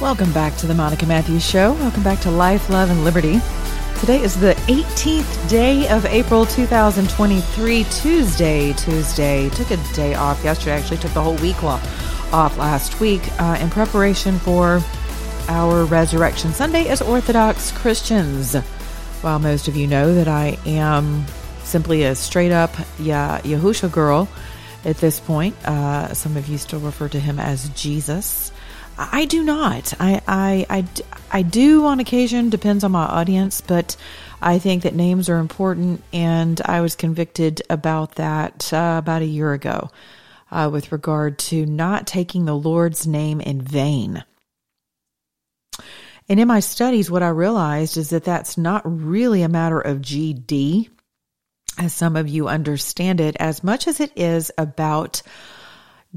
Welcome back to the Monica Matthews Show. Welcome back to Life, Love, and Liberty. Today is the 18th day of April 2023, Tuesday. Tuesday. Took a day off yesterday. Actually, took the whole week off, last week uh, in preparation for our Resurrection Sunday as Orthodox Christians. While most of you know that I am simply a straight up Yahusha girl at this point, uh, some of you still refer to him as Jesus. I do not. I, I, I, I do on occasion, depends on my audience, but I think that names are important, and I was convicted about that uh, about a year ago uh, with regard to not taking the Lord's name in vain. And in my studies, what I realized is that that's not really a matter of GD, as some of you understand it, as much as it is about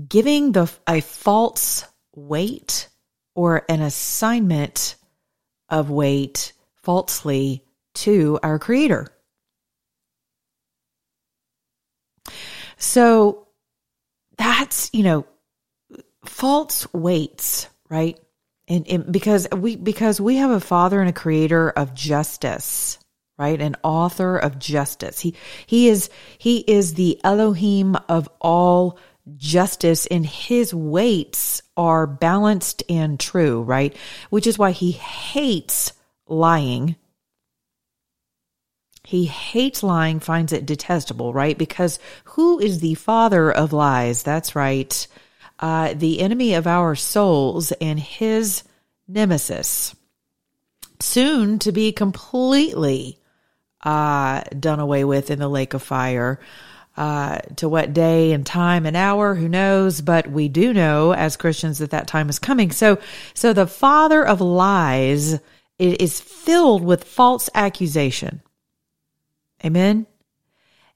giving the a false weight or an assignment of weight falsely to our creator. So that's, you know, false weights, right? And, and, because we because we have a father and a creator of justice, right? An author of justice. He he is he is the Elohim of all justice and his weights are balanced and true, right? Which is why he hates lying. He hates lying, finds it detestable, right? Because who is the father of lies? That's right. Uh, the enemy of our souls and his nemesis, soon to be completely uh, done away with in the lake of fire. Uh, to what day and time and hour, who knows? But we do know as Christians that that time is coming. So, so the father of lies is filled with false accusation. Amen.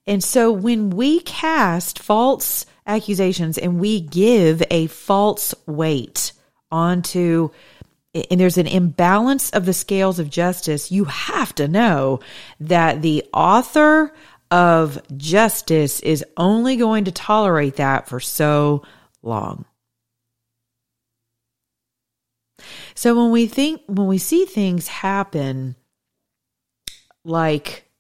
And so when we cast false accusations and we give a false weight onto and there's an imbalance of the scales of justice, you have to know that the author of justice is only going to tolerate that for so long. So when we think, when we see things happen like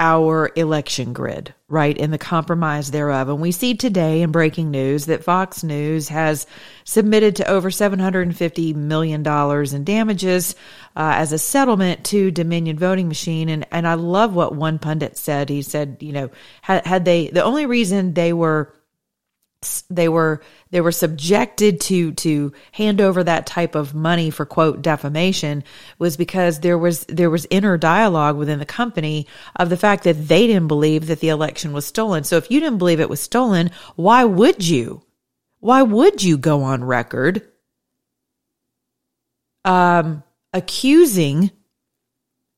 our election grid, right, and the compromise thereof. And we see today in breaking news that Fox News has submitted to over $750 million in damages uh, as a settlement to Dominion Voting Machine. And, and I love what one pundit said. He said, you know, had, had they, the only reason they were they were they were subjected to to hand over that type of money for quote defamation was because there was there was inner dialogue within the company of the fact that they didn't believe that the election was stolen. So if you didn't believe it was stolen, why would you? Why would you go on record um accusing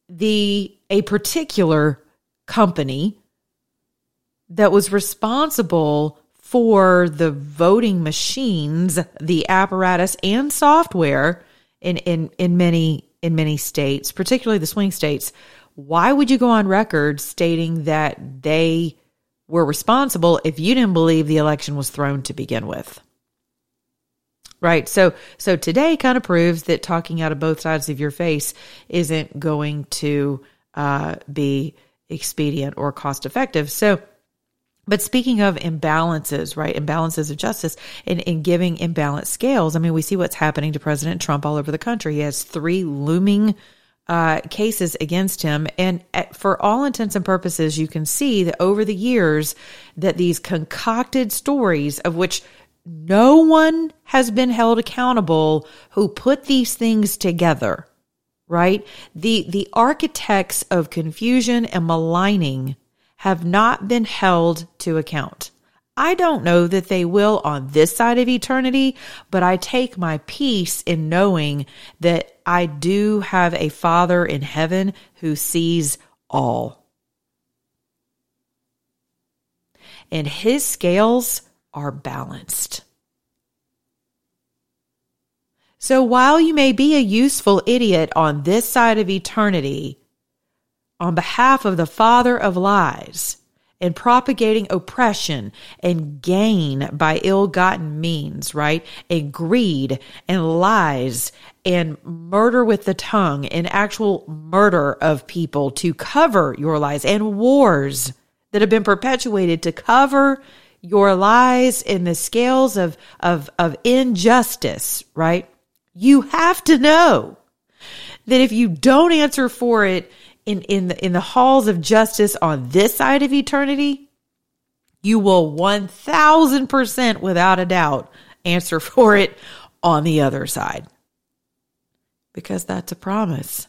the a particular company that was responsible for the voting machines, the apparatus and software in, in, in many in many states, particularly the swing states, why would you go on record stating that they were responsible if you didn't believe the election was thrown to begin with? Right. So so today kind of proves that talking out of both sides of your face isn't going to uh, be expedient or cost effective. So but speaking of imbalances, right? Imbalances of justice in, in giving imbalanced scales. I mean, we see what's happening to President Trump all over the country. He has three looming uh, cases against him. And at, for all intents and purposes, you can see that over the years that these concocted stories of which no one has been held accountable who put these things together, right? The, the architects of confusion and maligning have not been held to account. I don't know that they will on this side of eternity, but I take my peace in knowing that I do have a Father in heaven who sees all. And his scales are balanced. So while you may be a useful idiot on this side of eternity, on behalf of the father of lies and propagating oppression and gain by ill gotten means, right? And greed and lies and murder with the tongue and actual murder of people to cover your lies and wars that have been perpetuated to cover your lies in the scales of, of, of injustice, right? You have to know that if you don't answer for it in, in, the, in the halls of justice on this side of eternity, you will 1000% without a doubt answer for it on the other side. Because that's a promise.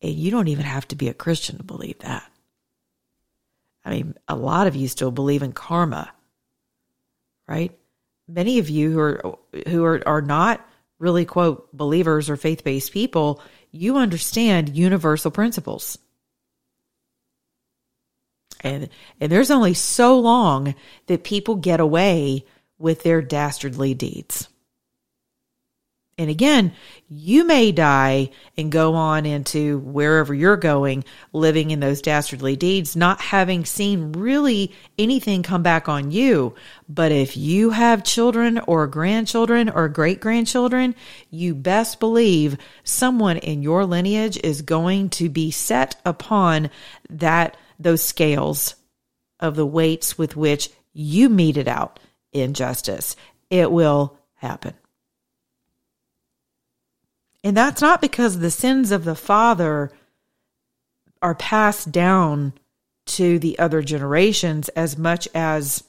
And you don't even have to be a Christian to believe that. I mean, a lot of you still believe in karma, right? Many of you who are who are, are not really quote believers or faith-based people, you understand universal principles. And and there's only so long that people get away with their dastardly deeds. And again, you may die and go on into wherever you're going, living in those dastardly deeds, not having seen really anything come back on you. But if you have children or grandchildren or great grandchildren, you best believe someone in your lineage is going to be set upon that, those scales of the weights with which you meted out injustice. It will happen. And that's not because the sins of the father are passed down to the other generations as much as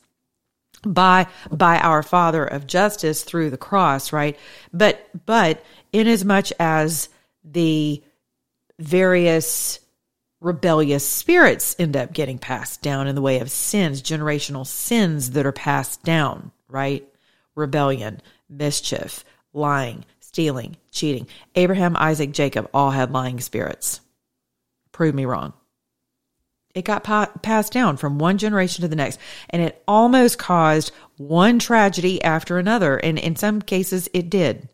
by by our father of justice through the cross right? But but in as much as the various rebellious spirits end up getting passed down in the way of sins generational sins that are passed down right? Rebellion mischief lying stealing, cheating. Abraham, Isaac, Jacob all had lying spirits. Prove me wrong. It got pa- passed down from one generation to the next, and it almost caused one tragedy after another. And in some cases, it did.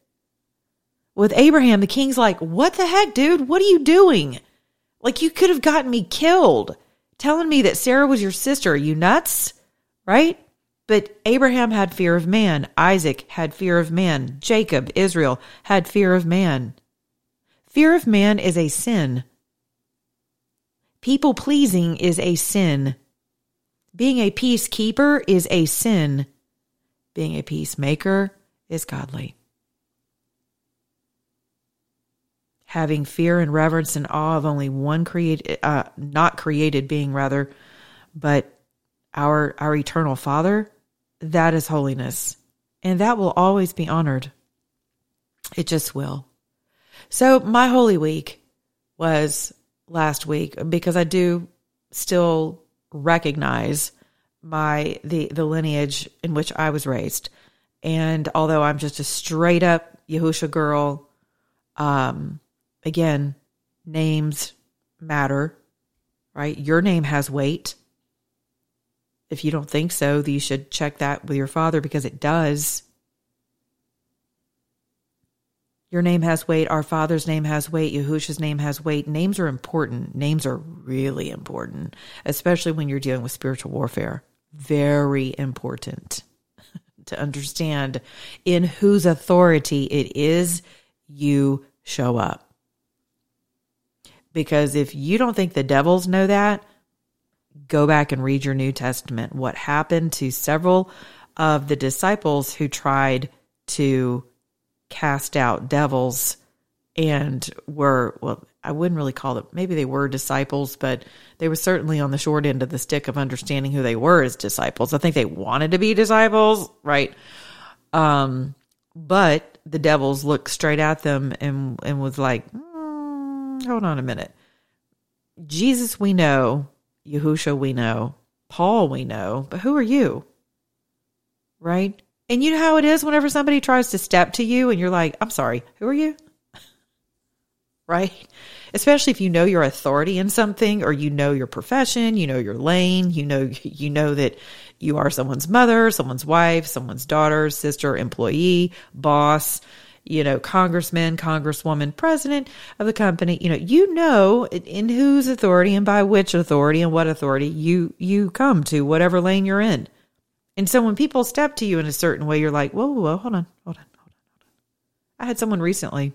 With Abraham, the king's like, What the heck, dude? What are you doing? Like, you could have gotten me killed. Telling me that Sarah was your sister. Are you nuts? Right? But Abraham had fear of man. Isaac had fear of man. Jacob, Israel, had fear of man. Fear of man is a sin. People pleasing is a sin. Being a peacekeeper is a sin. Being a peacemaker is godly. Having fear and reverence and awe of only one created, uh, not created being, rather, but our our eternal Father that is holiness. And that will always be honored. It just will. So my Holy Week was last week because I do still recognize my the the lineage in which I was raised. And although I'm just a straight up Yahusha girl, um, again, names matter, right? Your name has weight. If you don't think so, you should check that with your father because it does. Your name has weight. Our Father's name has weight. Yahusha's name has weight. Names are important. Names are really important, especially when you're dealing with spiritual warfare. Very important to understand in whose authority it is you show up. Because if you don't think the devils know that, go back and read your New Testament. What happened to several of the disciples who tried to cast out devils and were, well, I wouldn't really call them, maybe they were disciples, but they were certainly on the short end of the stick of understanding who they were as disciples. I think they wanted to be disciples, right? Um, but the devils looked straight at them and, and was like, mm, hold on a minute. Jesus, we know Yahusha we know, Paul we know, but who are you? Right? And you know how it is whenever somebody tries to step to you and you're like, I'm sorry, who are you? right? Especially if you know your authority in something or you know your profession, you know your lane, you know you know that you are someone's mother, someone's wife, someone's daughter, sister, employee, boss, you know, congressman, congresswoman, president of the company, you know, you know in whose authority and by which authority and what authority you you come to whatever lane you're in. And so when people step to you in a certain way, you're like, whoa, whoa, whoa hold on, hold on, hold on, hold on. I had someone recently,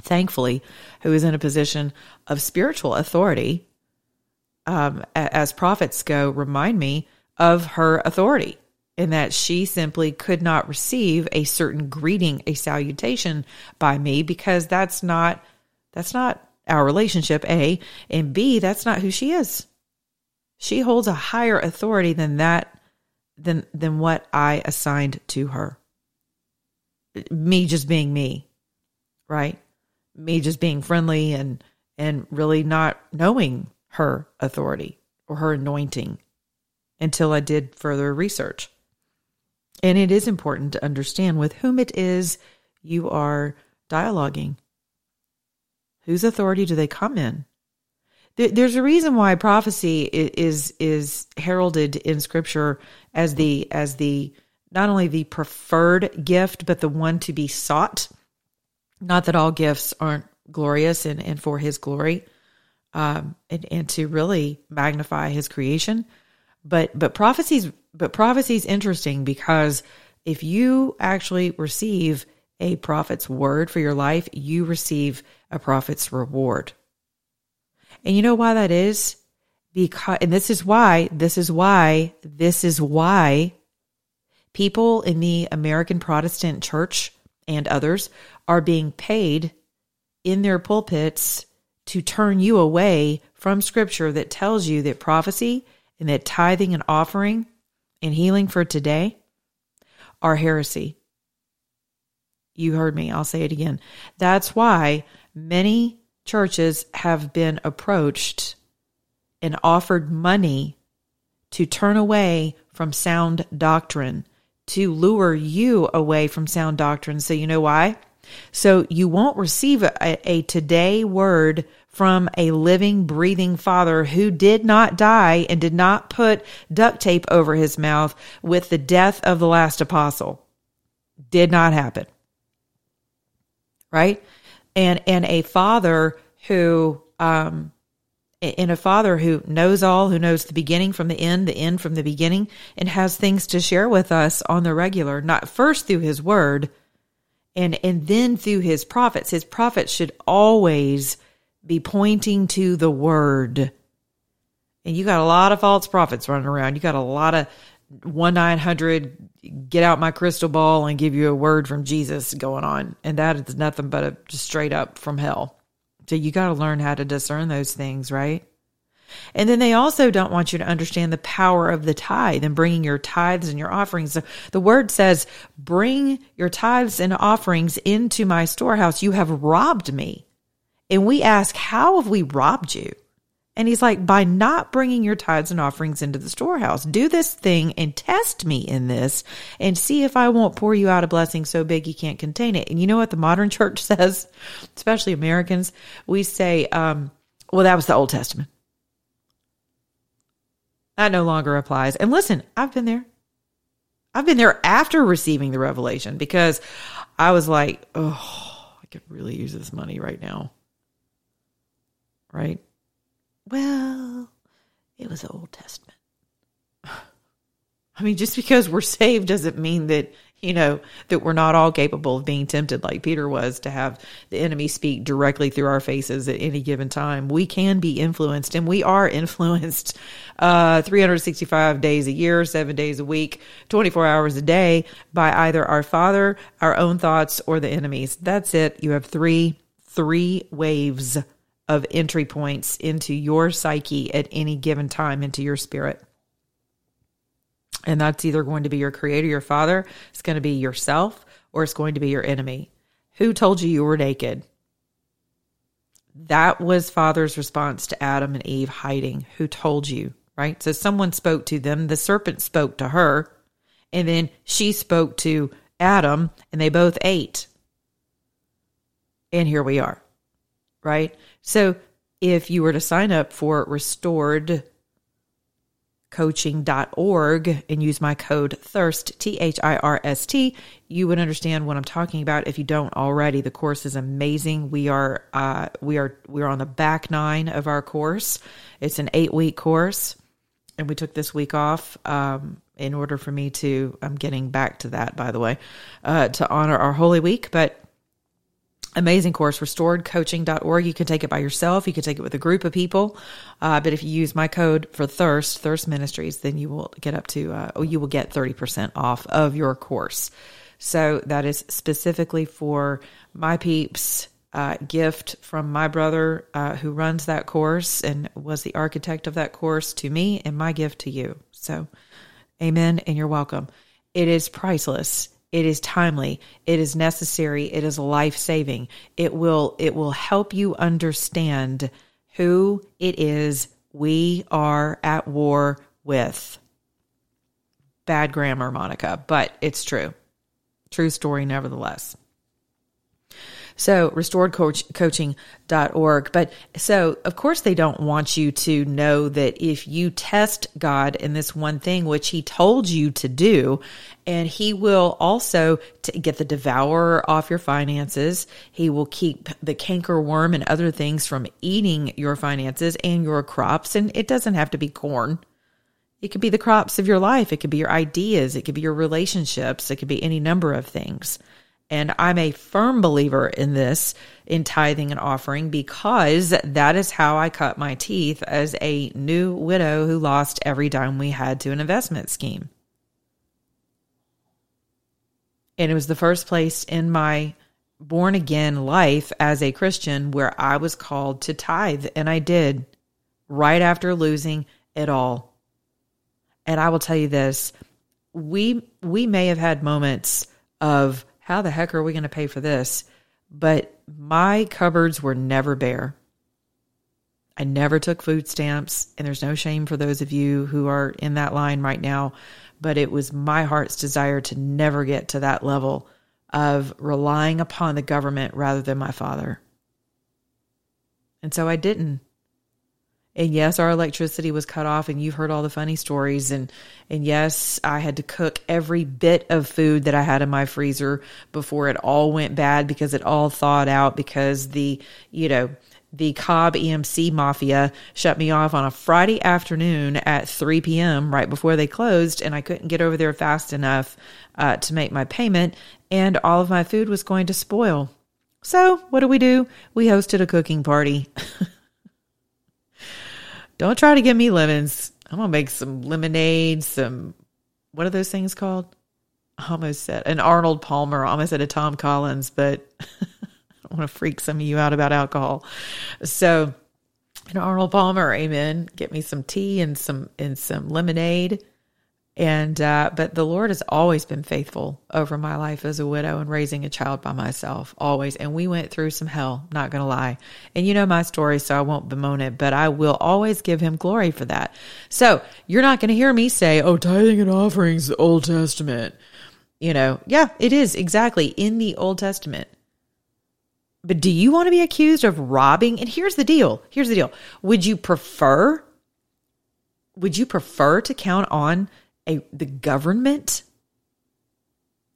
thankfully, who was in a position of spiritual authority, um, as prophets go, remind me of her authority in that she simply could not receive a certain greeting, a salutation by me because that's not that's not our relationship, A, and B, that's not who she is. She holds a higher authority than that than than what I assigned to her. Me just being me, right? Me just being friendly and and really not knowing her authority or her anointing until I did further research. And it is important to understand with whom it is you are dialoguing. Whose authority do they come in? There's a reason why prophecy is is heralded in Scripture as the as the not only the preferred gift but the one to be sought. Not that all gifts aren't glorious and, and for His glory, um, and and to really magnify His creation, but but prophecies but prophecy is interesting because if you actually receive a prophet's word for your life, you receive a prophet's reward. And you know why that is? Because, and this is why, this is why, this is why people in the American Protestant church and others are being paid in their pulpits to turn you away from scripture that tells you that prophecy and that tithing and offering and healing for today are heresy. You heard me. I'll say it again. That's why many churches have been approached and offered money to turn away from sound doctrine, to lure you away from sound doctrine. So, you know why? So, you won't receive a, a today word from a living, breathing father who did not die and did not put duct tape over his mouth with the death of the last apostle. Did not happen. Right? And, and a father who, um, and a father who knows all, who knows the beginning from the end, the end from the beginning, and has things to share with us on the regular, not first through his word and, and then through his prophets. His prophets should always be pointing to the word. And you got a lot of false prophets running around. You got a lot of one nine hundred get out my crystal ball and give you a word from Jesus going on, and that is nothing but a just straight up from hell. So you got to learn how to discern those things, right? And then they also don't want you to understand the power of the tithe and bringing your tithes and your offerings. The word says, "Bring your tithes and offerings into my storehouse. You have robbed me." And we ask, How have we robbed you? And he's like, By not bringing your tithes and offerings into the storehouse. Do this thing and test me in this and see if I won't pour you out a blessing so big you can't contain it. And you know what the modern church says, especially Americans? We say, um, Well, that was the Old Testament. That no longer applies. And listen, I've been there. I've been there after receiving the revelation because I was like, oh, I could really use this money right now right? Well, it was the Old Testament. I mean, just because we're saved doesn't mean that, you know, that we're not all capable of being tempted like Peter was to have the enemy speak directly through our faces at any given time. We can be influenced and we are influenced uh, 365 days a year, seven days a week, 24 hours a day by either our father, our own thoughts, or the enemies. That's it. You have three, three waves of entry points into your psyche at any given time, into your spirit. And that's either going to be your creator, your father, it's going to be yourself, or it's going to be your enemy. Who told you you were naked? That was father's response to Adam and Eve hiding. Who told you, right? So someone spoke to them, the serpent spoke to her, and then she spoke to Adam, and they both ate. And here we are, right? So if you were to sign up for restored coaching.org and use my code thirst t h i r s t you would understand what i'm talking about. If you don't already the course is amazing. We are uh, we are we are on the back nine of our course. It's an eight week course and we took this week off um, in order for me to i'm getting back to that by the way uh, to honor our holy week but amazing course restoredcoaching.org you can take it by yourself. You can take it with a group of people. Uh, but if you use my code for thirst thirst ministries then you will get up to uh, oh you will get 30% off of your course. So that is specifically for my peeps uh, gift from my brother uh, who runs that course and was the architect of that course to me and my gift to you. So amen and you're welcome. It is priceless it is timely. It is necessary. It is life saving. It will, it will help you understand who it is we are at war with. Bad grammar, Monica, but it's true. True story, nevertheless. So restoredcoaching.org. But so of course they don't want you to know that if you test God in this one thing, which he told you to do, and he will also get the devourer off your finances. He will keep the canker worm and other things from eating your finances and your crops. And it doesn't have to be corn. It could be the crops of your life. It could be your ideas. It could be your relationships. It could be any number of things. And I'm a firm believer in this, in tithing and offering, because that is how I cut my teeth as a new widow who lost every dime we had to an investment scheme. And it was the first place in my born again life as a Christian where I was called to tithe. And I did right after losing it all. And I will tell you this we we may have had moments of how the heck are we going to pay for this? But my cupboards were never bare. I never took food stamps, and there's no shame for those of you who are in that line right now. But it was my heart's desire to never get to that level of relying upon the government rather than my father. And so I didn't and yes our electricity was cut off and you've heard all the funny stories and and yes i had to cook every bit of food that i had in my freezer before it all went bad because it all thawed out because the you know the Cobb EMC mafia shut me off on a Friday afternoon at 3 p.m. right before they closed, and I couldn't get over there fast enough uh, to make my payment, and all of my food was going to spoil. So, what do we do? We hosted a cooking party. Don't try to give me lemons. I'm gonna make some lemonade, some what are those things called? I almost said an Arnold Palmer, I almost said a Tom Collins, but I don't want to freak some of you out about alcohol. So an Arnold Palmer, amen. Get me some tea and some and some lemonade and, uh, but the Lord has always been faithful over my life as a widow and raising a child by myself, always. And we went through some hell, not going to lie. And you know my story, so I won't bemoan it, but I will always give him glory for that. So you're not going to hear me say, oh, tithing and offerings, the Old Testament. You know, yeah, it is exactly in the Old Testament. But do you want to be accused of robbing? And here's the deal. Here's the deal. Would you prefer, would you prefer to count on a the government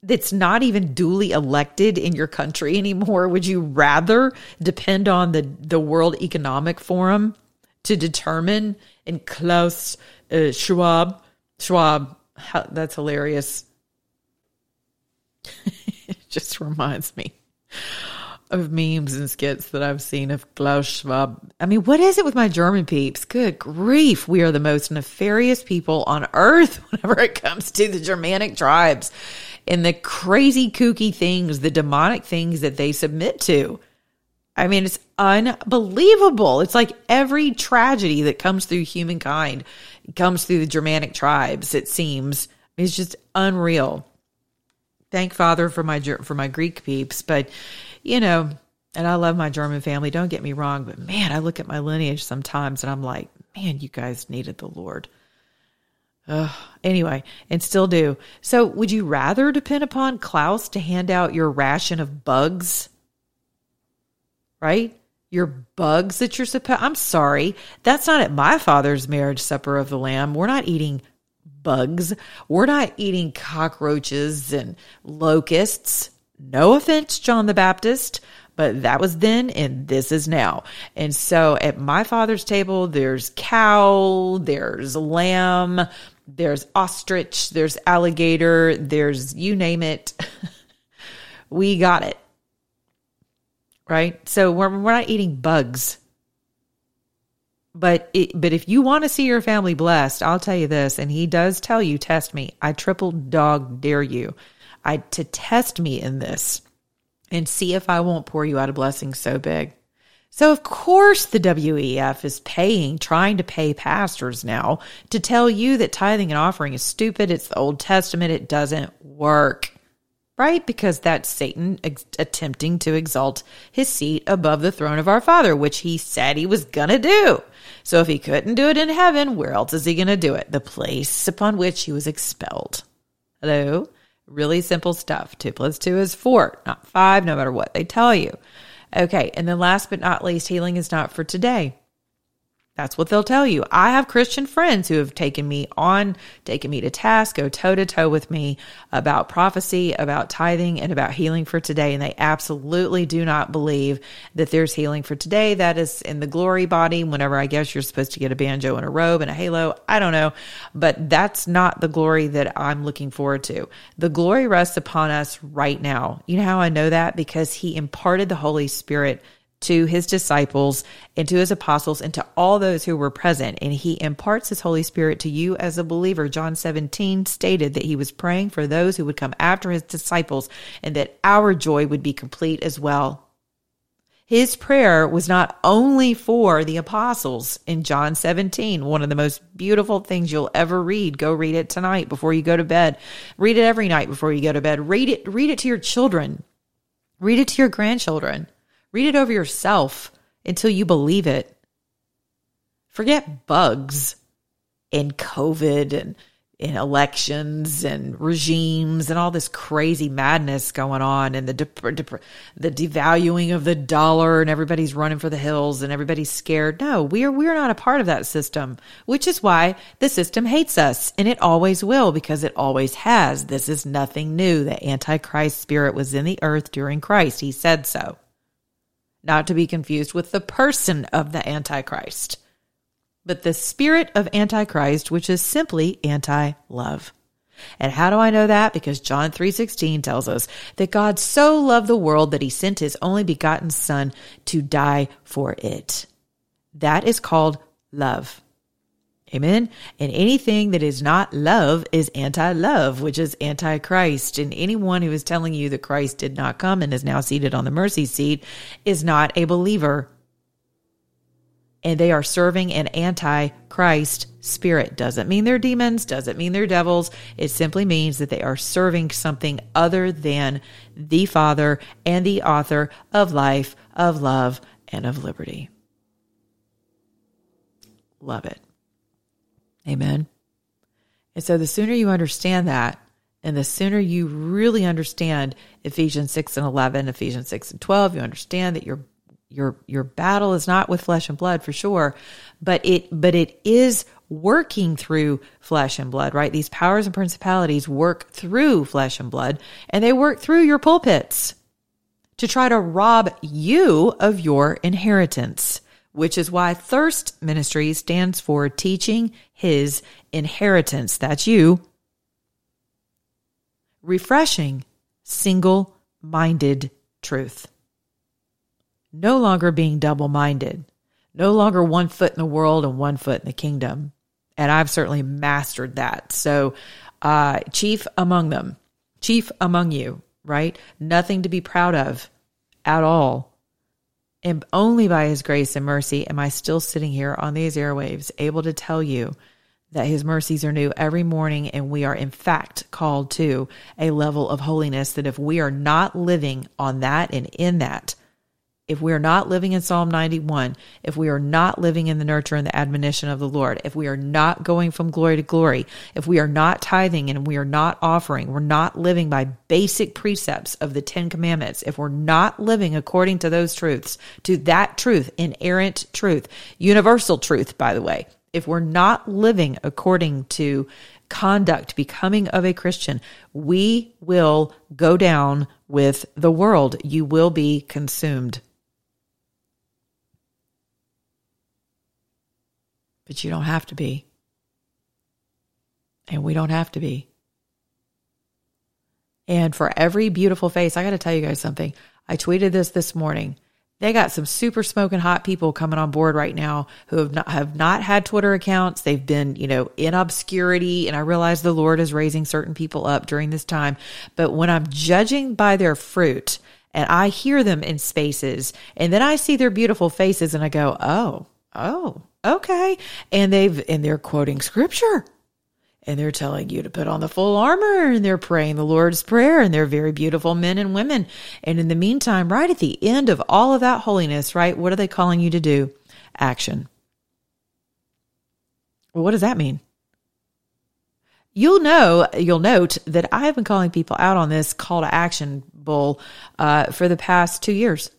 that's not even duly elected in your country anymore would you rather depend on the the world economic forum to determine and klaus uh, schwab schwab how, that's hilarious. It just reminds me of memes and skits that I've seen of Klaus Schwab. I mean, what is it with my German peeps? Good grief. We are the most nefarious people on earth whenever it comes to the Germanic tribes and the crazy kooky things, the demonic things that they submit to. I mean, it's unbelievable. It's like every tragedy that comes through humankind comes through the Germanic tribes, it seems. It's just unreal. Thank Father for my for my Greek peeps, but you know, and I love my German family, don't get me wrong, but man, I look at my lineage sometimes and I'm like, Man, you guys needed the Lord. Ugh. Anyway, and still do. So, would you rather depend upon Klaus to hand out your ration of bugs? Right? Your bugs that you're supposed. I'm sorry, that's not at my father's marriage supper of the Lamb. We're not eating bugs. We're not eating cockroaches and locusts. No offense, John the Baptist, but that was then and this is now. And so at my father's table, there's cow, there's lamb, there's ostrich, there's alligator, there's you name it. we got it. Right? So we're, we're not eating bugs. But it, but if you want to see your family blessed, I'll tell you this, and he does tell you, test me. I triple dog dare you. I to test me in this and see if I won't pour you out a blessing so big. So of course the WEF is paying, trying to pay pastors now to tell you that tithing and offering is stupid. It's the Old Testament. It doesn't work. Right? Because that's Satan ex- attempting to exalt his seat above the throne of our Father, which he said he was going to do. So if he couldn't do it in heaven, where else is he going to do it? The place upon which he was expelled. Hello? Really simple stuff. Two plus two is four, not five, no matter what they tell you. Okay. And then last but not least, healing is not for today. That's what they'll tell you. I have Christian friends who have taken me on, taken me to task, go toe to toe with me about prophecy, about tithing, and about healing for today. And they absolutely do not believe that there's healing for today. That is in the glory body. Whenever I guess you're supposed to get a banjo and a robe and a halo. I don't know. But that's not the glory that I'm looking forward to. The glory rests upon us right now. You know how I know that? Because he imparted the Holy Spirit to his disciples and to his apostles and to all those who were present. And he imparts his Holy Spirit to you as a believer. John 17 stated that he was praying for those who would come after his disciples and that our joy would be complete as well. His prayer was not only for the apostles in John 17, one of the most beautiful things you'll ever read. Go read it tonight before you go to bed. Read it every night before you go to bed. Read it, read it to your children. Read it to your grandchildren. Read it over yourself until you believe it. Forget bugs and COVID and, and elections and regimes and all this crazy madness going on and the de- de- the devaluing of the dollar and everybody's running for the hills and everybody's scared. No, we are we are not a part of that system, which is why the system hates us and it always will because it always has. This is nothing new. The antichrist spirit was in the earth during Christ. He said so not to be confused with the person of the Antichrist, but the spirit of Antichrist, which is simply anti love. And how do I know that? Because John 3:16 tells us that God so loved the world that he sent his only begotten son to die for it. That is called love. Amen. And anything that is not love is anti love, which is anti Christ. And anyone who is telling you that Christ did not come and is now seated on the mercy seat is not a believer. And they are serving an anti Christ spirit. Doesn't mean they're demons, doesn't mean they're devils. It simply means that they are serving something other than the Father and the author of life, of love, and of liberty. Love it. Amen. And so the sooner you understand that, and the sooner you really understand Ephesians 6 and 11, Ephesians 6 and 12, you understand that your your your battle is not with flesh and blood for sure, but it but it is working through flesh and blood, right? These powers and principalities work through flesh and blood, and they work through your pulpits to try to rob you of your inheritance which is why Thirst Ministry stands for Teaching His Inheritance. That's you. Refreshing, single minded truth. No longer being double minded. No longer one foot in the world and one foot in the kingdom. And I've certainly mastered that. So, uh, chief among them, chief among you, right? Nothing to be proud of at all and only by his grace and mercy am I still sitting here on these airwaves, able to tell you that his mercies are new every morning. And we are, in fact, called to a level of holiness that if we are not living on that and in that, if we are not living in Psalm 91, if we are not living in the nurture and the admonition of the Lord, if we are not going from glory to glory, if we are not tithing and we are not offering, we're not living by basic precepts of the Ten Commandments, if we're not living according to those truths, to that truth, inerrant truth, universal truth, by the way, if we're not living according to conduct, becoming of a Christian, we will go down with the world. You will be consumed. But you don't have to be. And we don't have to be. And for every beautiful face, I got to tell you guys something. I tweeted this this morning. They got some super smoking hot people coming on board right now who have not have not had Twitter accounts. They've been, you know, in obscurity and I realize the Lord is raising certain people up during this time, but when I'm judging by their fruit and I hear them in spaces and then I see their beautiful faces and I go, "Oh, oh, okay. And they've, and they're quoting scripture and they're telling you to put on the full armor and they're praying the Lord's Prayer and they're very beautiful men and women. And in the meantime, right at the end of all of that holiness, right, what are they calling you to do? Action. What does that mean? You'll know, you'll note that I have been calling people out on this call to action bull uh, for the past two years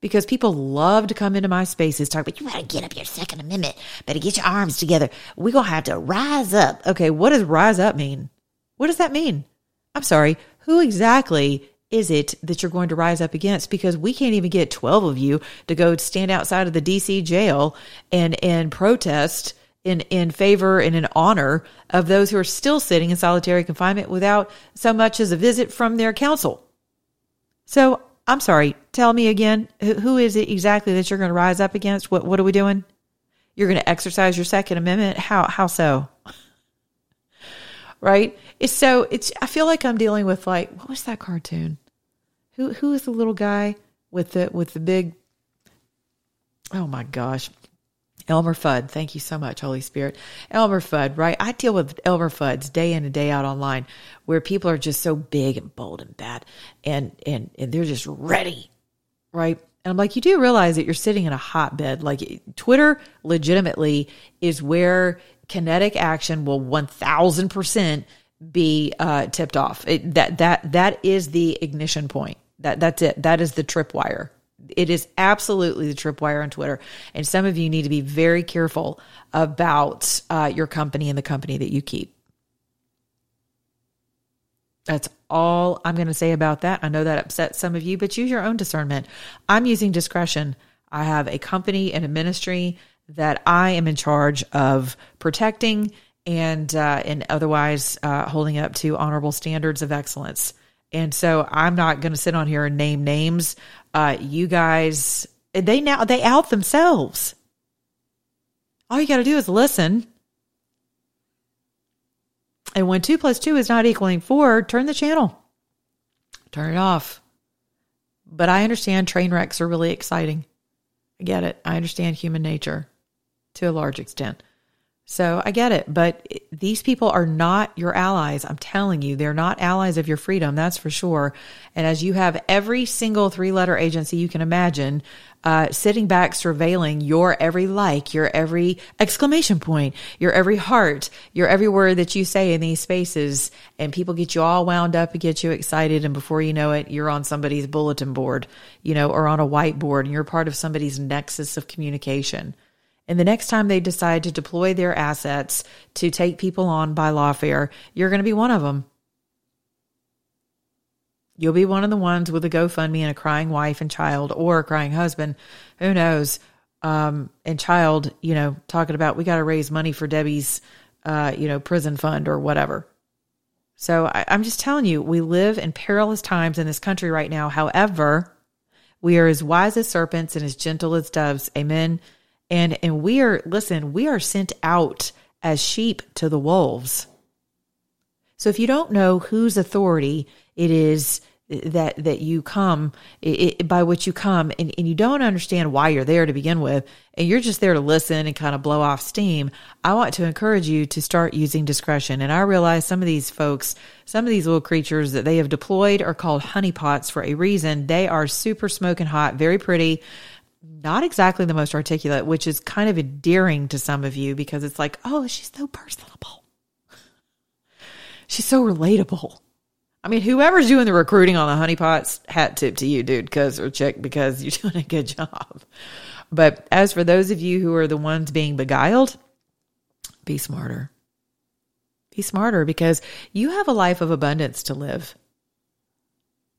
because people love to come into my spaces talk about you gotta get up your second amendment. Better get your arms together. We're gonna have to rise up. Okay what does rise up mean? What does that mean? I'm sorry who exactly is it that you're going to rise up against? Because we can't even get 12 of you to go stand outside of the dc jail and and protest in in favor and in honor of those who are still sitting in solitary confinement without so much as a visit from their counsel. So I'm sorry. Tell me again. Who is it exactly that you're going to rise up against? What What are we doing? You're going to exercise your Second Amendment. How How so? right? It's so. It's. I feel like I'm dealing with like what was that cartoon? Who Who is the little guy with the with the big? Oh my gosh. Elmer Fudd. Thank you so much, Holy Spirit. Elmer Fudd, right? I deal with Elmer Fudds day in and day out online where people are just so big and bold and bad and, and, and they're just ready, right? And I'm like, you do realize that you're sitting in a hotbed. Like Twitter legitimately is where kinetic action will 1000% be uh, tipped off. It, that, that, that is the ignition point. That, that's it. That is the tripwire it is absolutely the tripwire on Twitter. And some of you need to be very careful about uh, your company and the company that you keep. That's all I'm going to say about that. I know that upsets some of you, but use your own discernment. I'm using discretion. I have a company and a ministry that I am in charge of protecting and uh, and otherwise uh, holding up to honorable standards of excellence. And so I'm not going to sit on here and name names. Uh, you guys, they now they out themselves. All you got to do is listen. And when two plus two is not equaling four, turn the channel, turn it off. But I understand train wrecks are really exciting. I get it. I understand human nature to a large extent. So I get it, but these people are not your allies. I'm telling you, they're not allies of your freedom. That's for sure. And as you have every single three letter agency you can imagine, uh, sitting back, surveilling your every like, your every exclamation point, your every heart, your every word that you say in these spaces. And people get you all wound up and get you excited. And before you know it, you're on somebody's bulletin board, you know, or on a whiteboard and you're part of somebody's nexus of communication. And the next time they decide to deploy their assets to take people on by lawfare, you're going to be one of them. You'll be one of the ones with a GoFundMe and a crying wife and child or a crying husband. Who knows? Um, and child, you know, talking about we got to raise money for Debbie's, uh, you know, prison fund or whatever. So I, I'm just telling you, we live in perilous times in this country right now. However, we are as wise as serpents and as gentle as doves. Amen. And and we are listen, we are sent out as sheep to the wolves. So if you don't know whose authority it is that that you come it, by which you come and, and you don't understand why you're there to begin with and you're just there to listen and kind of blow off steam i want to encourage you to start using discretion and i realize some of these folks some of these little creatures that they have deployed are called honeypots for a reason they are super smoking hot very pretty not exactly the most articulate which is kind of endearing to some of you because it's like oh she's so personable she's so relatable I mean, whoever's doing the recruiting on the honeypots, hat tip to you, dude, because or check because you're doing a good job. But as for those of you who are the ones being beguiled, be smarter. Be smarter because you have a life of abundance to live.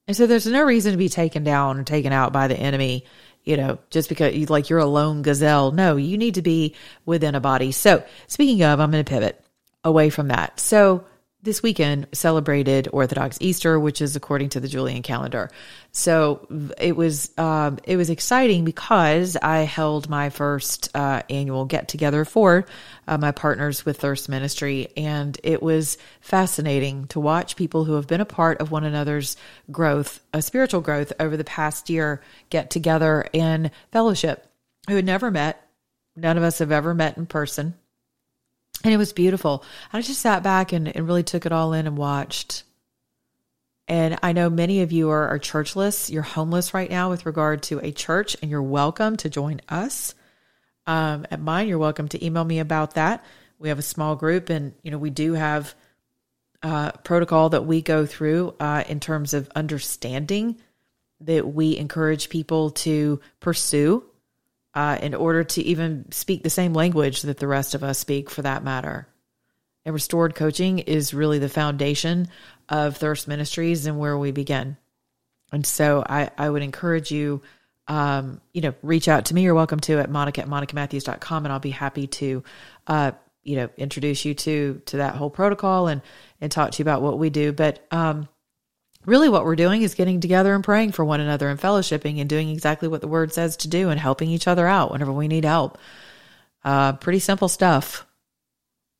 And so there's no reason to be taken down or taken out by the enemy, you know, just because you like you're a lone gazelle. No, you need to be within a body. So speaking of, I'm going to pivot away from that. So this weekend celebrated Orthodox Easter, which is according to the Julian calendar. So it was um, it was exciting because I held my first uh, annual get together for uh, my partners with Thirst Ministry, and it was fascinating to watch people who have been a part of one another's growth, a spiritual growth over the past year, get together and fellowship. Who had never met, none of us have ever met in person and it was beautiful. I just sat back and, and really took it all in and watched. And I know many of you are, are churchless. You're homeless right now with regard to a church, and you're welcome to join us. Um, at mine, you're welcome to email me about that. We have a small group, and you know we do have uh, protocol that we go through uh, in terms of understanding that we encourage people to pursue uh, in order to even speak the same language that the rest of us speak for that matter. And restored coaching is really the foundation of Thirst Ministries and where we begin. And so I, I would encourage you, um, you know, reach out to me. You're welcome to at monica at monicamatthews.com and I'll be happy to, uh, you know, introduce you to, to that whole protocol and, and talk to you about what we do. But, um, really what we're doing is getting together and praying for one another and fellowshipping and doing exactly what the word says to do and helping each other out whenever we need help. Uh, pretty simple stuff.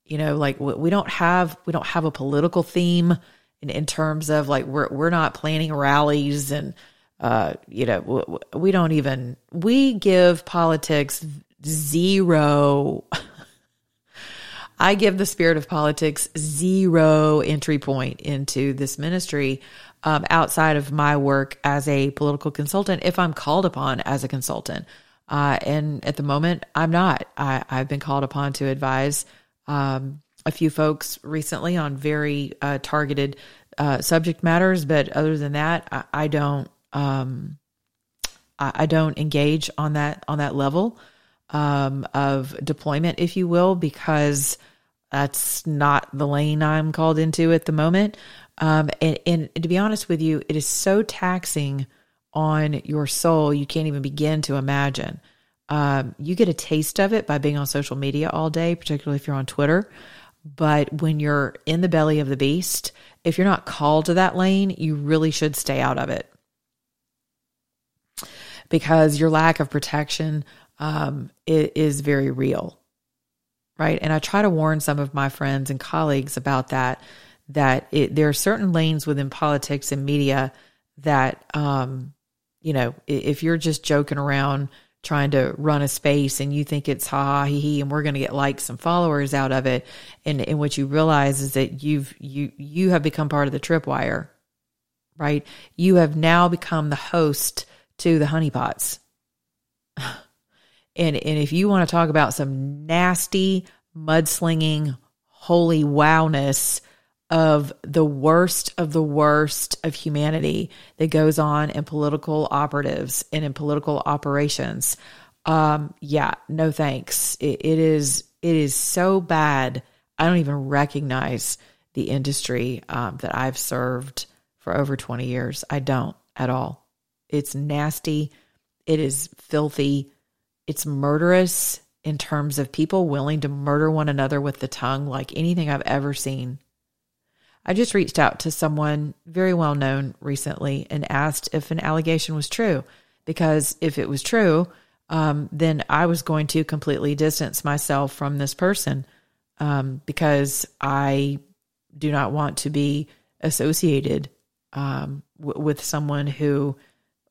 You know, like we don't have we don't have a political theme in, in terms of like we're we're not planning rallies and uh, you know we don't even we give politics zero. I give the spirit of politics zero entry point into this ministry um, outside of my work as a political consultant if I'm called upon as a consultant. Uh, and at the moment, I'm not. I, have been called upon to advise um, a few folks recently on very uh, targeted uh, subject matters, but other than that, I, I don't. Um, I, I, don't engage on that on that level um, of deployment, if you will, because that's not the lane I'm called into at the moment. Um, and, and to be honest with you, it is so taxing on your soul, you can't even begin to imagine. Um, you get a taste of it by being on social media all day, particularly if you're on Twitter. But when you're in the belly of the beast, if you're not called to that lane, you really should stay out of it because your lack of protection um, is very real, right? And I try to warn some of my friends and colleagues about that that it, there are certain lanes within politics and media that, um, you know, if you're just joking around trying to run a space and you think it's ha ha he he and we're going to get likes and followers out of it, and, and what you realize is that you've you you have become part of the tripwire, right? You have now become the host to the honeypots. And and if you want to talk about some nasty mudslinging holy wowness of the worst of the worst of humanity that goes on in political operatives and in political operations. Um, yeah, no thanks. It, it is it is so bad. I don't even recognize the industry um, that I've served for over 20 years. I don't at all. It's nasty. It is filthy. It's murderous in terms of people willing to murder one another with the tongue like anything I've ever seen. I just reached out to someone very well known recently and asked if an allegation was true, because if it was true, um, then I was going to completely distance myself from this person um, because I do not want to be associated um, w- with someone who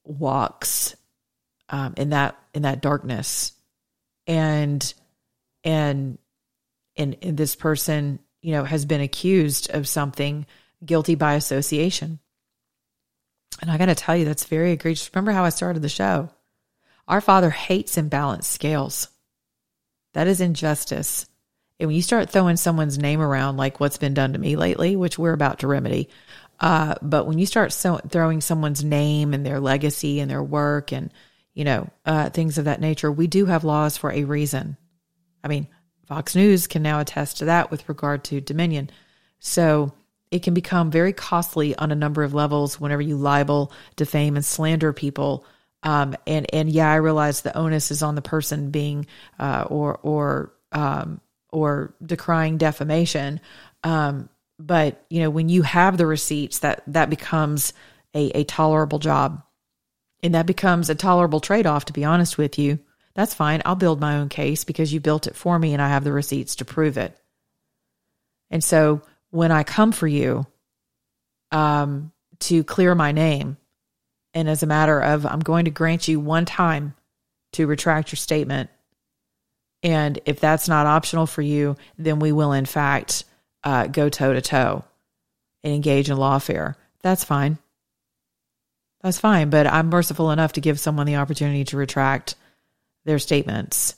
walks um, in that in that darkness, and and and, and this person, you know, has been accused of something, guilty by association. And I got to tell you, that's very egregious. Remember how I started the show? Our Father hates imbalanced scales. That is injustice. And when you start throwing someone's name around, like what's been done to me lately, which we're about to remedy, uh, but when you start so, throwing someone's name and their legacy and their work and you know uh, things of that nature, we do have laws for a reason. I mean, Fox News can now attest to that with regard to Dominion. So it can become very costly on a number of levels whenever you libel, defame, and slander people. Um, and and yeah, I realize the onus is on the person being uh, or or um, or decrying defamation. Um, but you know, when you have the receipts, that that becomes a, a tolerable job, and that becomes a tolerable trade off. To be honest with you, that's fine. I'll build my own case because you built it for me, and I have the receipts to prove it. And so when I come for you, um, to clear my name, and as a matter of, I'm going to grant you one time to retract your statement. And if that's not optional for you, then we will, in fact, uh, go toe to toe and engage in lawfare. That's fine. That's fine. But I'm merciful enough to give someone the opportunity to retract their statements,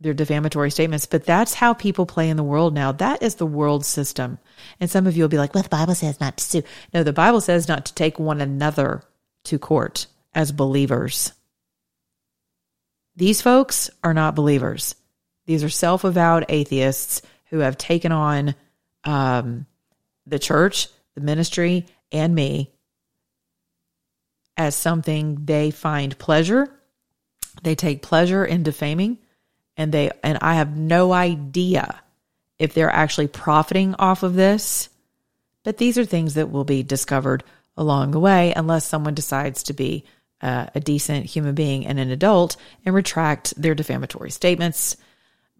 their defamatory statements. But that's how people play in the world now. That is the world system. And some of you will be like, well, the Bible says not to sue. No, the Bible says not to take one another to court as believers. These folks are not believers. These are self avowed atheists who have taken on um, the church, the ministry, and me as something they find pleasure. They take pleasure in defaming, and they and I have no idea if they're actually profiting off of this. But these are things that will be discovered along the way, unless someone decides to be uh, a decent human being and an adult and retract their defamatory statements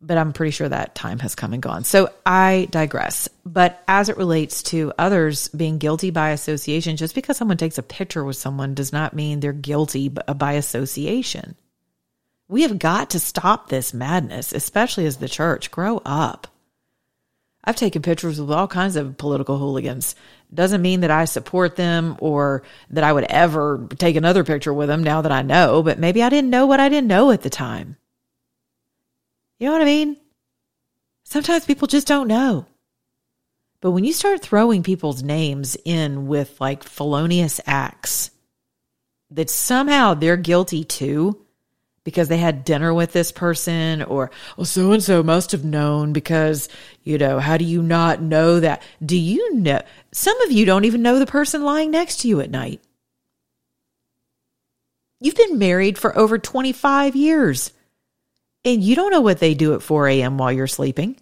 but I'm pretty sure that time has come and gone. So I digress. But as it relates to others being guilty by association, just because someone takes a picture with someone does not mean they're guilty by association. We have got to stop this madness, especially as the church. Grow up. I've taken pictures with all kinds of political hooligans. Doesn't mean that I support them or that I would ever take another picture with them now that I know, but maybe I didn't know what I didn't know at the time. You know what I mean? Sometimes people just don't know. But when you start throwing people's names in with like felonious acts that somehow they're guilty too because they had dinner with this person or oh, well so and so must have known because you know how do you not know that do you know some of you don't even know the person lying next to you at night you've been married for over 25 years and you don't know what they do at 4 a.m. while you're sleeping.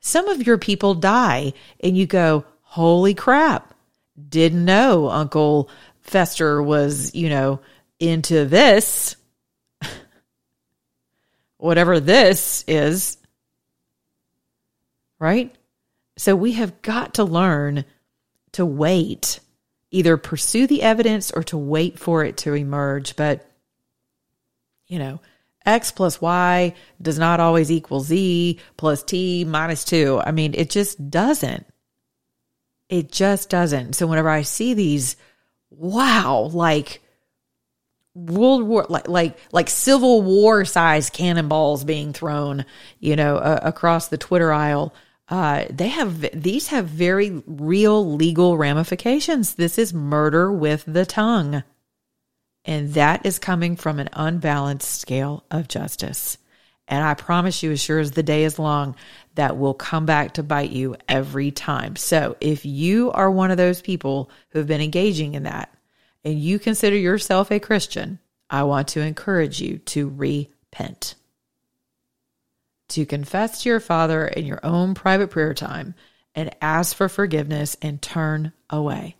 Some of your people die, and you go, Holy crap, didn't know Uncle Fester was, you know, into this. Whatever this is. Right? So we have got to learn to wait, either pursue the evidence or to wait for it to emerge. But you know, x plus y does not always equal z plus t minus 2. I mean, it just doesn't. It just doesn't. So whenever I see these, wow, like World War, like like like Civil War size cannonballs being thrown, you know, uh, across the Twitter aisle. Uh, they have these have very real legal ramifications. This is murder with the tongue. And that is coming from an unbalanced scale of justice. And I promise you, as sure as the day is long, that will come back to bite you every time. So if you are one of those people who have been engaging in that and you consider yourself a Christian, I want to encourage you to repent, to confess to your Father in your own private prayer time and ask for forgiveness and turn away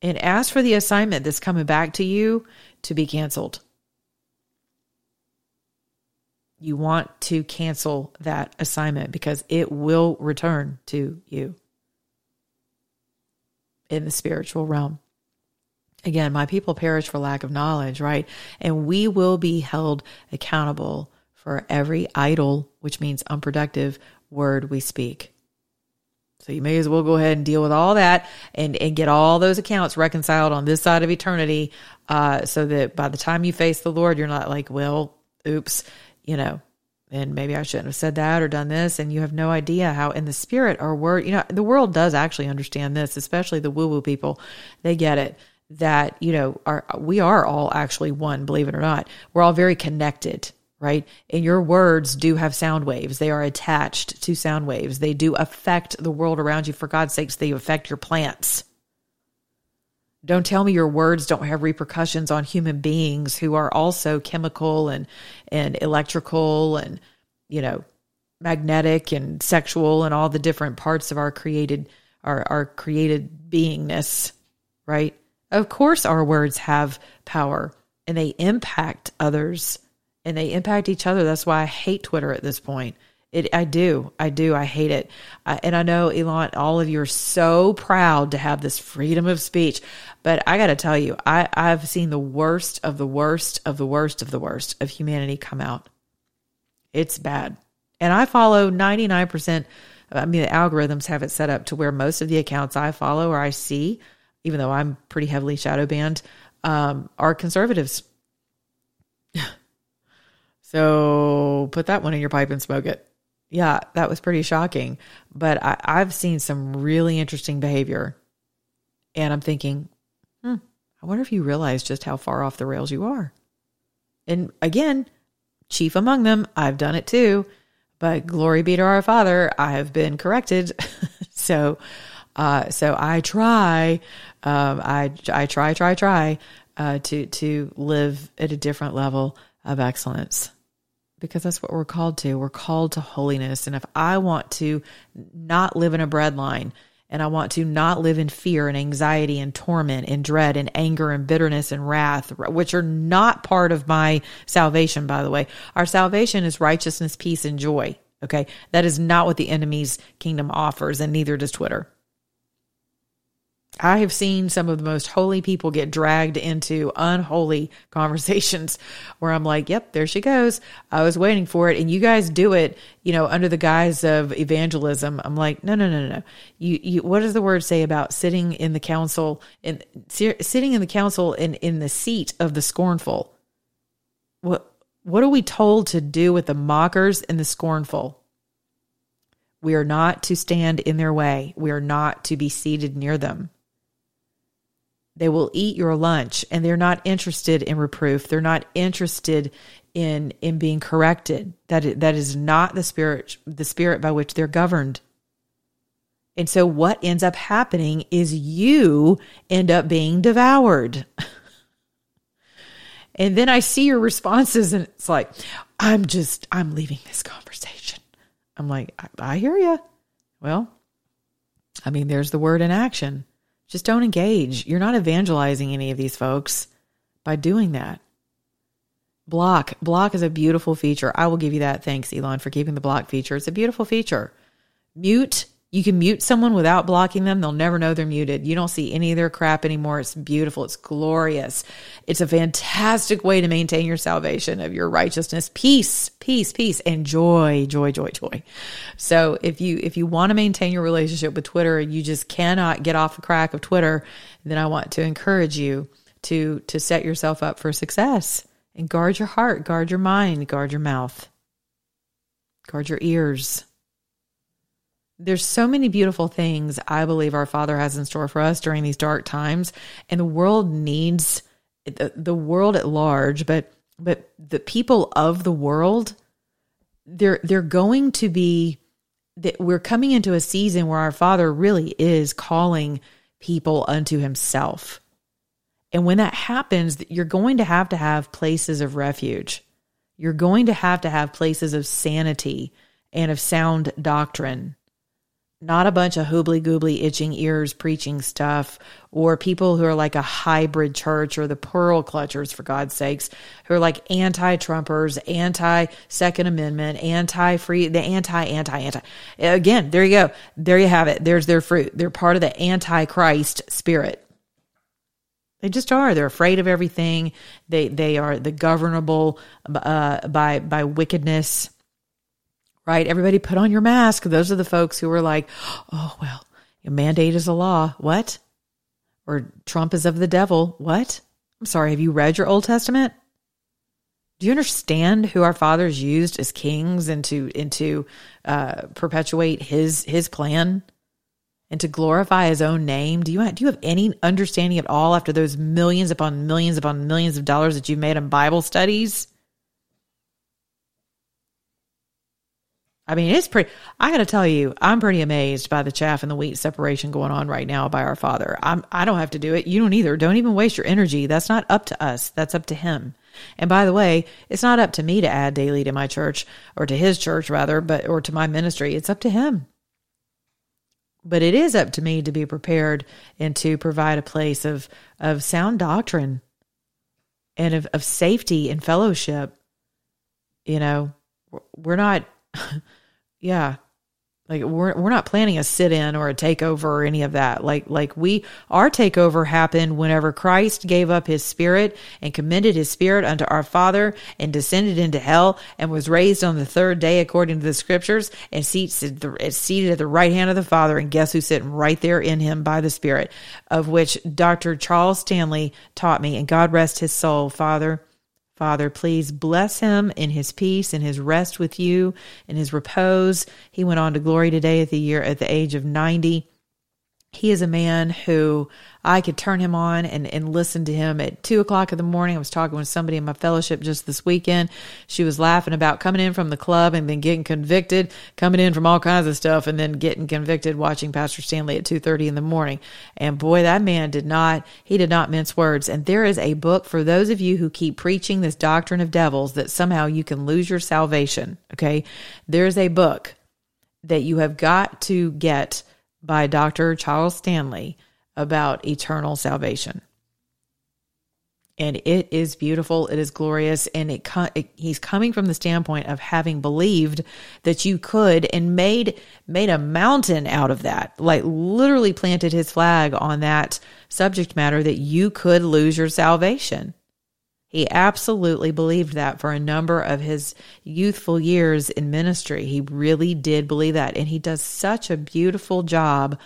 and ask for the assignment that's coming back to you to be canceled. You want to cancel that assignment because it will return to you. in the spiritual realm. Again, my people perish for lack of knowledge, right? And we will be held accountable for every idle, which means unproductive, word we speak. So you may as well go ahead and deal with all that and, and get all those accounts reconciled on this side of eternity uh, so that by the time you face the Lord, you're not like, well, oops, you know, and maybe I shouldn't have said that or done this. And you have no idea how in the spirit our word, you know, the world does actually understand this, especially the woo woo people. They get it that, you know, are, we are all actually one, believe it or not. We're all very connected right? And your words do have sound waves. They are attached to sound waves. They do affect the world around you. For God's sakes, they affect your plants. Don't tell me your words don't have repercussions on human beings who are also chemical and and electrical and you know magnetic and sexual and all the different parts of our created our our created beingness, right? Of course our words have power and they impact others and they impact each other. That's why I hate Twitter at this point. It, I do, I do, I hate it, and I know Elon. All of you are so proud to have this freedom of speech, but I got to tell you, I, I've seen the worst of the worst of the worst of the worst of humanity come out. It's bad, and I follow ninety nine percent. I mean, the algorithms have it set up to where most of the accounts I follow or I see, even though I'm pretty heavily shadow banned, um, are conservatives. So put that one in your pipe and smoke it. Yeah, that was pretty shocking. But I, I've seen some really interesting behavior. And I'm thinking, hmm, I wonder if you realize just how far off the rails you are. And again, chief among them, I've done it too. But glory be to our Father, I have been corrected. so, uh, so I try, um, I I try, try, try uh, to to live at a different level of excellence because that's what we're called to. We're called to holiness. And if I want to not live in a breadline and I want to not live in fear and anxiety and torment and dread and anger and bitterness and wrath, which are not part of my salvation, by the way, our salvation is righteousness, peace, and joy. Okay. That is not what the enemy's kingdom offers, and neither does Twitter. I have seen some of the most holy people get dragged into unholy conversations where I'm like, yep, there she goes. I was waiting for it. And you guys do it, you know, under the guise of evangelism. I'm like, no, no, no, no. You, you, what does the word say about sitting in the council and sitting in the council in, in the seat of the scornful? What, what are we told to do with the mockers and the scornful? We are not to stand in their way. We are not to be seated near them. They will eat your lunch and they're not interested in reproof. They're not interested in in being corrected. That that is not the spirit the spirit by which they're governed. And so what ends up happening is you end up being devoured. and then I see your responses and it's like I'm just I'm leaving this conversation. I'm like I, I hear you. Well, I mean there's the word in action. Just don't engage. You're not evangelizing any of these folks by doing that. Block. Block is a beautiful feature. I will give you that. Thanks, Elon, for keeping the block feature. It's a beautiful feature. Mute you can mute someone without blocking them. They'll never know they're muted. You don't see any of their crap anymore. It's beautiful. It's glorious. It's a fantastic way to maintain your salvation of your righteousness, peace, peace, peace, and joy, joy, joy, joy. So if you, if you want to maintain your relationship with Twitter, you just cannot get off the crack of Twitter, then I want to encourage you to, to set yourself up for success and guard your heart, guard your mind, guard your mouth, guard your ears there's so many beautiful things I believe our Father has in store for us during these dark times, and the world needs the, the world at large, but but the people of the world, they're they're going to be that we're coming into a season where our Father really is calling people unto Himself. And when that happens, you're going to have to have places of refuge. You're going to have to have places of sanity and of sound doctrine not a bunch of hoobly goobly itching ears preaching stuff or people who are like a hybrid church or the pearl clutchers for God's sakes who are like anti-Trumpers, anti-Second Amendment, anti-free, the anti, anti, anti. Again, there you go. There you have it. There's their fruit. They're part of the antichrist spirit. They just are. They're afraid of everything. They they are the governable uh, by by wickedness right? Everybody put on your mask. Those are the folks who were like, oh, well, a mandate is a law. What? Or Trump is of the devil. What? I'm sorry. Have you read your Old Testament? Do you understand who our fathers used as kings and to, and to uh, perpetuate his, his plan and to glorify his own name? Do you, have, do you have any understanding at all after those millions upon millions upon millions of dollars that you've made on Bible studies? I mean, it's pretty, I got to tell you, I'm pretty amazed by the chaff and the wheat separation going on right now by our Father. I'm, I don't have to do it. You don't either. Don't even waste your energy. That's not up to us. That's up to Him. And by the way, it's not up to me to add daily to my church or to His church rather, but, or to my ministry. It's up to Him. But it is up to me to be prepared and to provide a place of, of sound doctrine and of, of safety and fellowship. You know, we're not, yeah. Like we're we're not planning a sit in or a takeover or any of that. Like like we our takeover happened whenever Christ gave up his spirit and commended his spirit unto our Father and descended into hell and was raised on the third day according to the scriptures and seated seated at the right hand of the Father and guess who's sitting right there in him by the Spirit of which Dr. Charles Stanley taught me and God rest his soul, Father. Father, please bless him in his peace and his rest with you in his repose. He went on to glory today at the year at the age of 90. He is a man who I could turn him on and, and listen to him at two o'clock in the morning. I was talking with somebody in my fellowship just this weekend. She was laughing about coming in from the club and then getting convicted, coming in from all kinds of stuff and then getting convicted watching Pastor Stanley at 2.30 in the morning. And boy, that man did not, he did not mince words. And there is a book for those of you who keep preaching this doctrine of devils that somehow you can lose your salvation. Okay. There's a book that you have got to get by Dr. Charles Stanley about eternal salvation. And it is beautiful. It is glorious. And it, it, he's coming from the standpoint of having believed that you could and made, made a mountain out of that, like literally planted his flag on that subject matter that you could lose your salvation. He absolutely believed that for a number of his youthful years in ministry. He really did believe that. And he does such a beautiful job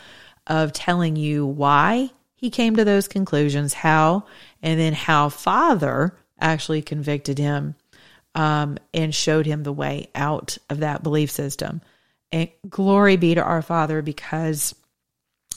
of telling you why he came to those conclusions, how, and then how Father actually convicted him um, and showed him the way out of that belief system. And glory be to our Father because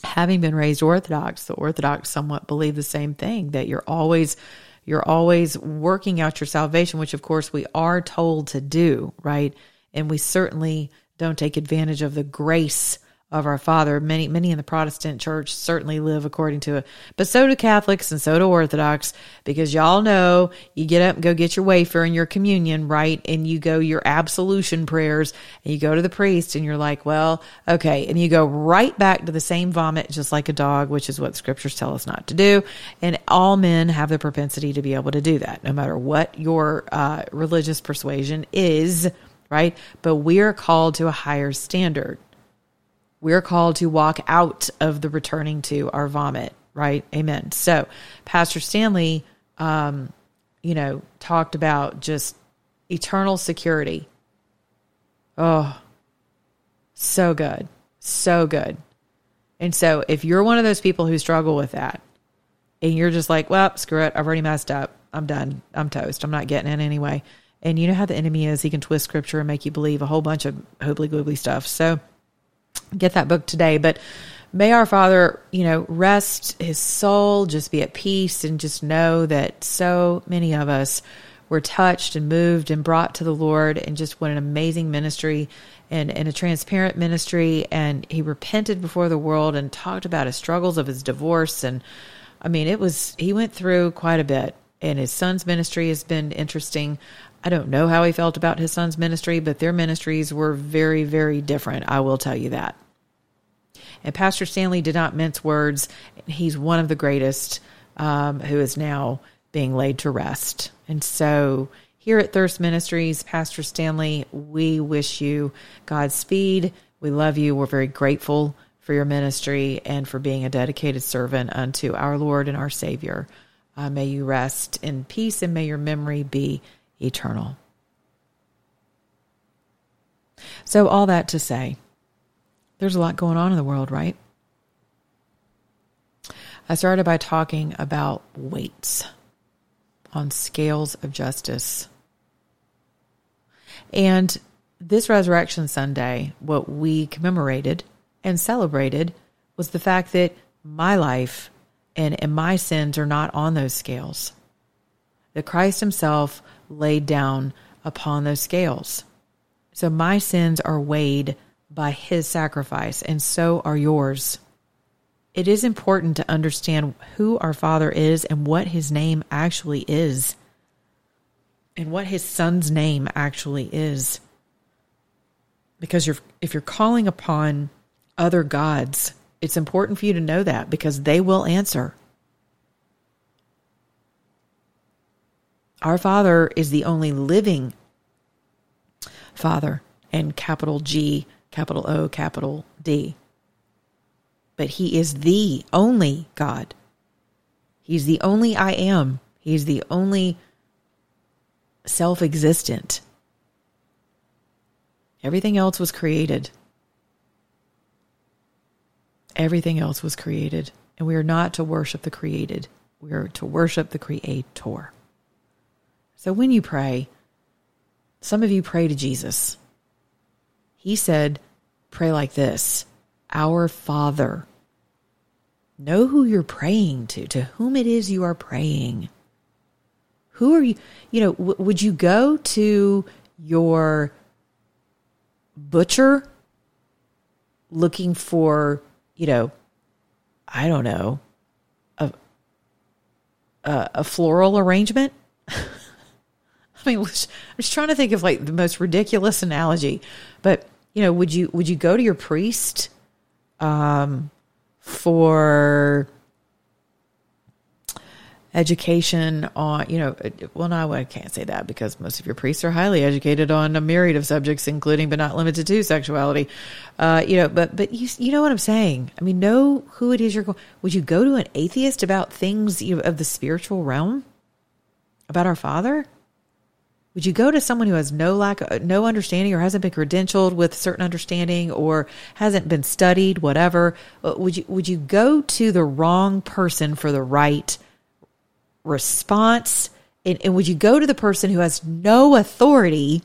having been raised Orthodox, the Orthodox somewhat believe the same thing that you're always you're always working out your salvation, which of course we are told to do, right? And we certainly don't take advantage of the grace of our Father. Many, many in the Protestant church certainly live according to it, but so do Catholics and so do Orthodox, because y'all know you get up and go get your wafer and your communion, right? And you go your absolution prayers and you go to the priest and you're like, well, okay. And you go right back to the same vomit, just like a dog, which is what scriptures tell us not to do. And all men have the propensity to be able to do that, no matter what your uh, religious persuasion is, right? But we're called to a higher standard. We're called to walk out of the returning to our vomit, right? Amen. So, Pastor Stanley, um, you know, talked about just eternal security. Oh, so good. So good. And so, if you're one of those people who struggle with that, and you're just like, well, screw it, I've already messed up. I'm done. I'm toast. I'm not getting in anyway. And you know how the enemy is. He can twist scripture and make you believe a whole bunch of hoobly goobly stuff. So, get that book today. But may our Father, you know, rest his soul, just be at peace, and just know that so many of us were touched and moved and brought to the Lord, and just what an amazing ministry and, and a transparent ministry. And he repented before the world and talked about his struggles of his divorce. And I mean, it was, he went through quite a bit. And his son's ministry has been interesting. I don't know how he felt about his son's ministry, but their ministries were very, very different. I will tell you that. And Pastor Stanley did not mince words. He's one of the greatest um, who is now being laid to rest. And so here at Thirst Ministries, Pastor Stanley, we wish you Godspeed. We love you. We're very grateful for your ministry and for being a dedicated servant unto our Lord and our Savior. Uh, may you rest in peace and may your memory be eternal. So, all that to say, there's a lot going on in the world, right? I started by talking about weights on scales of justice. And this Resurrection Sunday, what we commemorated and celebrated was the fact that my life and, and my sins are not on those scales. That Christ Himself laid down upon those scales. So my sins are weighed by His sacrifice, and so are yours. It is important to understand who our Father is and what His name actually is, and what His Son's name actually is. Because you're, if you're calling upon other gods, it's important for you to know that because they will answer. Our Father is the only living Father, and capital G, capital O, capital D. But He is the only God. He's the only I am. He's the only self existent. Everything else was created. Everything else was created. And we are not to worship the created, we are to worship the creator. So when you pray, some of you pray to Jesus. He said, pray like this Our Father. Know who you're praying to, to whom it is you are praying. Who are you? You know, w- would you go to your butcher looking for, you know, I don't know, a, a, a floral arrangement? I mean, I'm just trying to think of like the most ridiculous analogy, but you know, would you would you go to your priest um, for education on you know well no i can't say that because most of your priests are highly educated on a myriad of subjects including but not limited to sexuality. Uh, you know but but you you know what i'm saying? I mean know who it is you're going would you go to an atheist about things you know, of the spiritual realm? About our father would you go to someone who has no lack, no understanding, or hasn't been credentialed with certain understanding, or hasn't been studied, whatever? Uh, would you would you go to the wrong person for the right response? And, and would you go to the person who has no authority,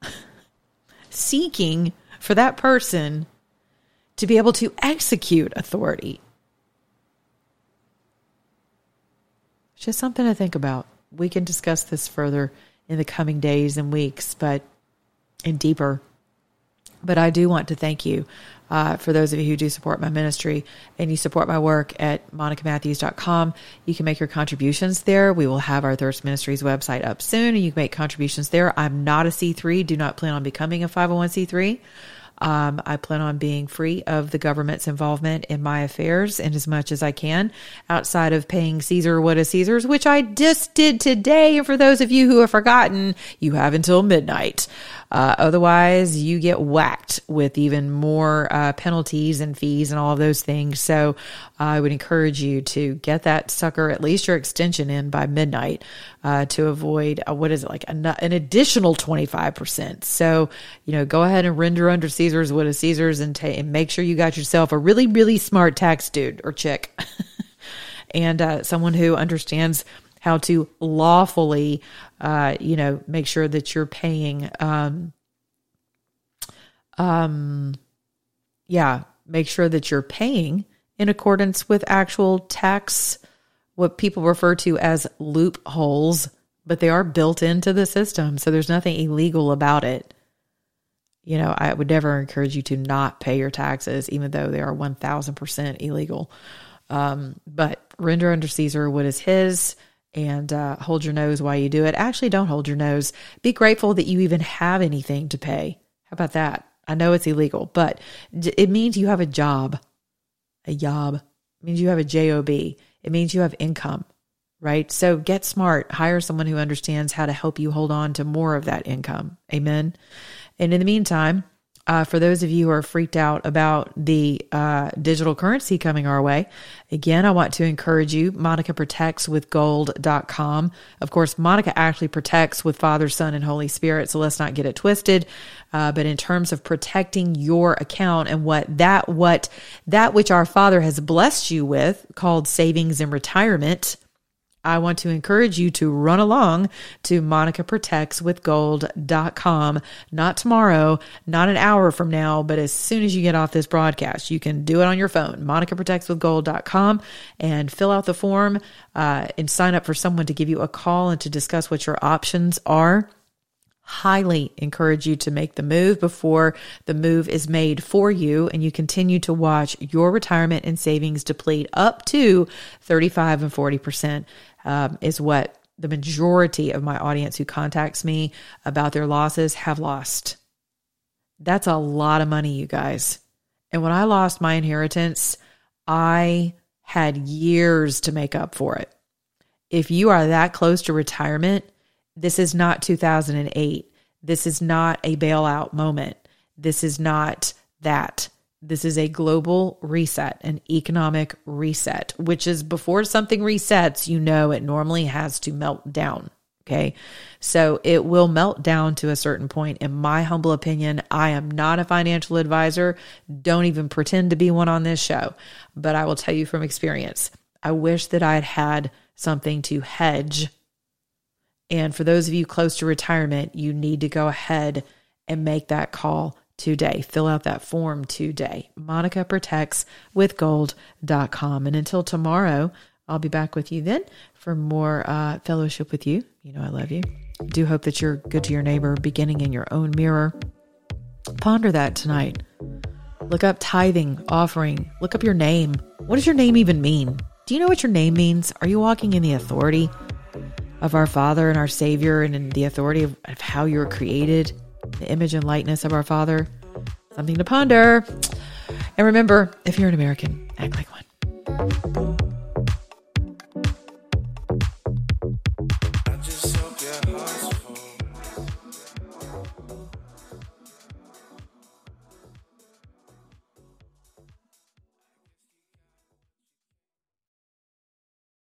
seeking for that person to be able to execute authority? Just something to think about. We can discuss this further in the coming days and weeks, but and deeper. But I do want to thank you uh, for those of you who do support my ministry and you support my work at monicamatthews.com. You can make your contributions there. We will have our Thirst Ministries website up soon and you can make contributions there. I'm not a C3, do not plan on becoming a 501c3. Um, I plan on being free of the government's involvement in my affairs in as much as I can outside of paying Caesar what is Caesar's, which I just did today. And for those of you who have forgotten, you have until midnight. Uh, otherwise, you get whacked with even more uh, penalties and fees and all of those things. So I would encourage you to get that sucker, at least your extension in by midnight uh, to avoid uh, what is it like an, an additional 25%. So, you know, go ahead and render under Caesar's what is Caesar's and, ta- and make sure you got yourself a really, really smart tax dude or chick and uh, someone who understands how to lawfully, uh, you know, make sure that you're paying, um, um, yeah, make sure that you're paying in accordance with actual tax, what people refer to as loopholes, but they are built into the system. So there's nothing illegal about it. You know, I would never encourage you to not pay your taxes, even though they are 1000% illegal. Um, but render under Caesar what is his and uh, hold your nose while you do it. Actually, don't hold your nose. Be grateful that you even have anything to pay. How about that? I know it's illegal, but it means you have a job. a job. It means you have a job. It means you have income, right? So get smart. Hire someone who understands how to help you hold on to more of that income. Amen. And in the meantime, uh, for those of you who are freaked out about the uh, digital currency coming our way, again, I want to encourage you. Monica protects with gold.com. Of course, Monica actually protects with Father, Son, and Holy Spirit. So let's not get it twisted. Uh, but in terms of protecting your account and what that, what that which our Father has blessed you with called savings and retirement, I want to encourage you to run along to monicaprotectswithgold.com. Not tomorrow, not an hour from now, but as soon as you get off this broadcast, you can do it on your phone, monicaprotectswithgold.com, and fill out the form uh, and sign up for someone to give you a call and to discuss what your options are highly encourage you to make the move before the move is made for you and you continue to watch your retirement and savings deplete up to 35 and 40% um, is what the majority of my audience who contacts me about their losses have lost. That's a lot of money, you guys. And when I lost my inheritance, I had years to make up for it. If you are that close to retirement, this is not 2008. This is not a bailout moment. This is not that. This is a global reset, an economic reset, which is before something resets, you know it normally has to melt down. Okay. So it will melt down to a certain point. In my humble opinion, I am not a financial advisor. Don't even pretend to be one on this show. But I will tell you from experience, I wish that I had had something to hedge and for those of you close to retirement, you need to go ahead and make that call today. Fill out that form today. Monica protects with gold.com. And until tomorrow, I'll be back with you then for more uh, fellowship with you. You know, I love you. Do hope that you're good to your neighbor, beginning in your own mirror. Ponder that tonight. Look up tithing, offering. Look up your name. What does your name even mean? Do you know what your name means? Are you walking in the authority of our Father and our Savior and in the authority of, of how you were created, the image and likeness of our Father. Something to ponder. And remember, if you're an American, act like one.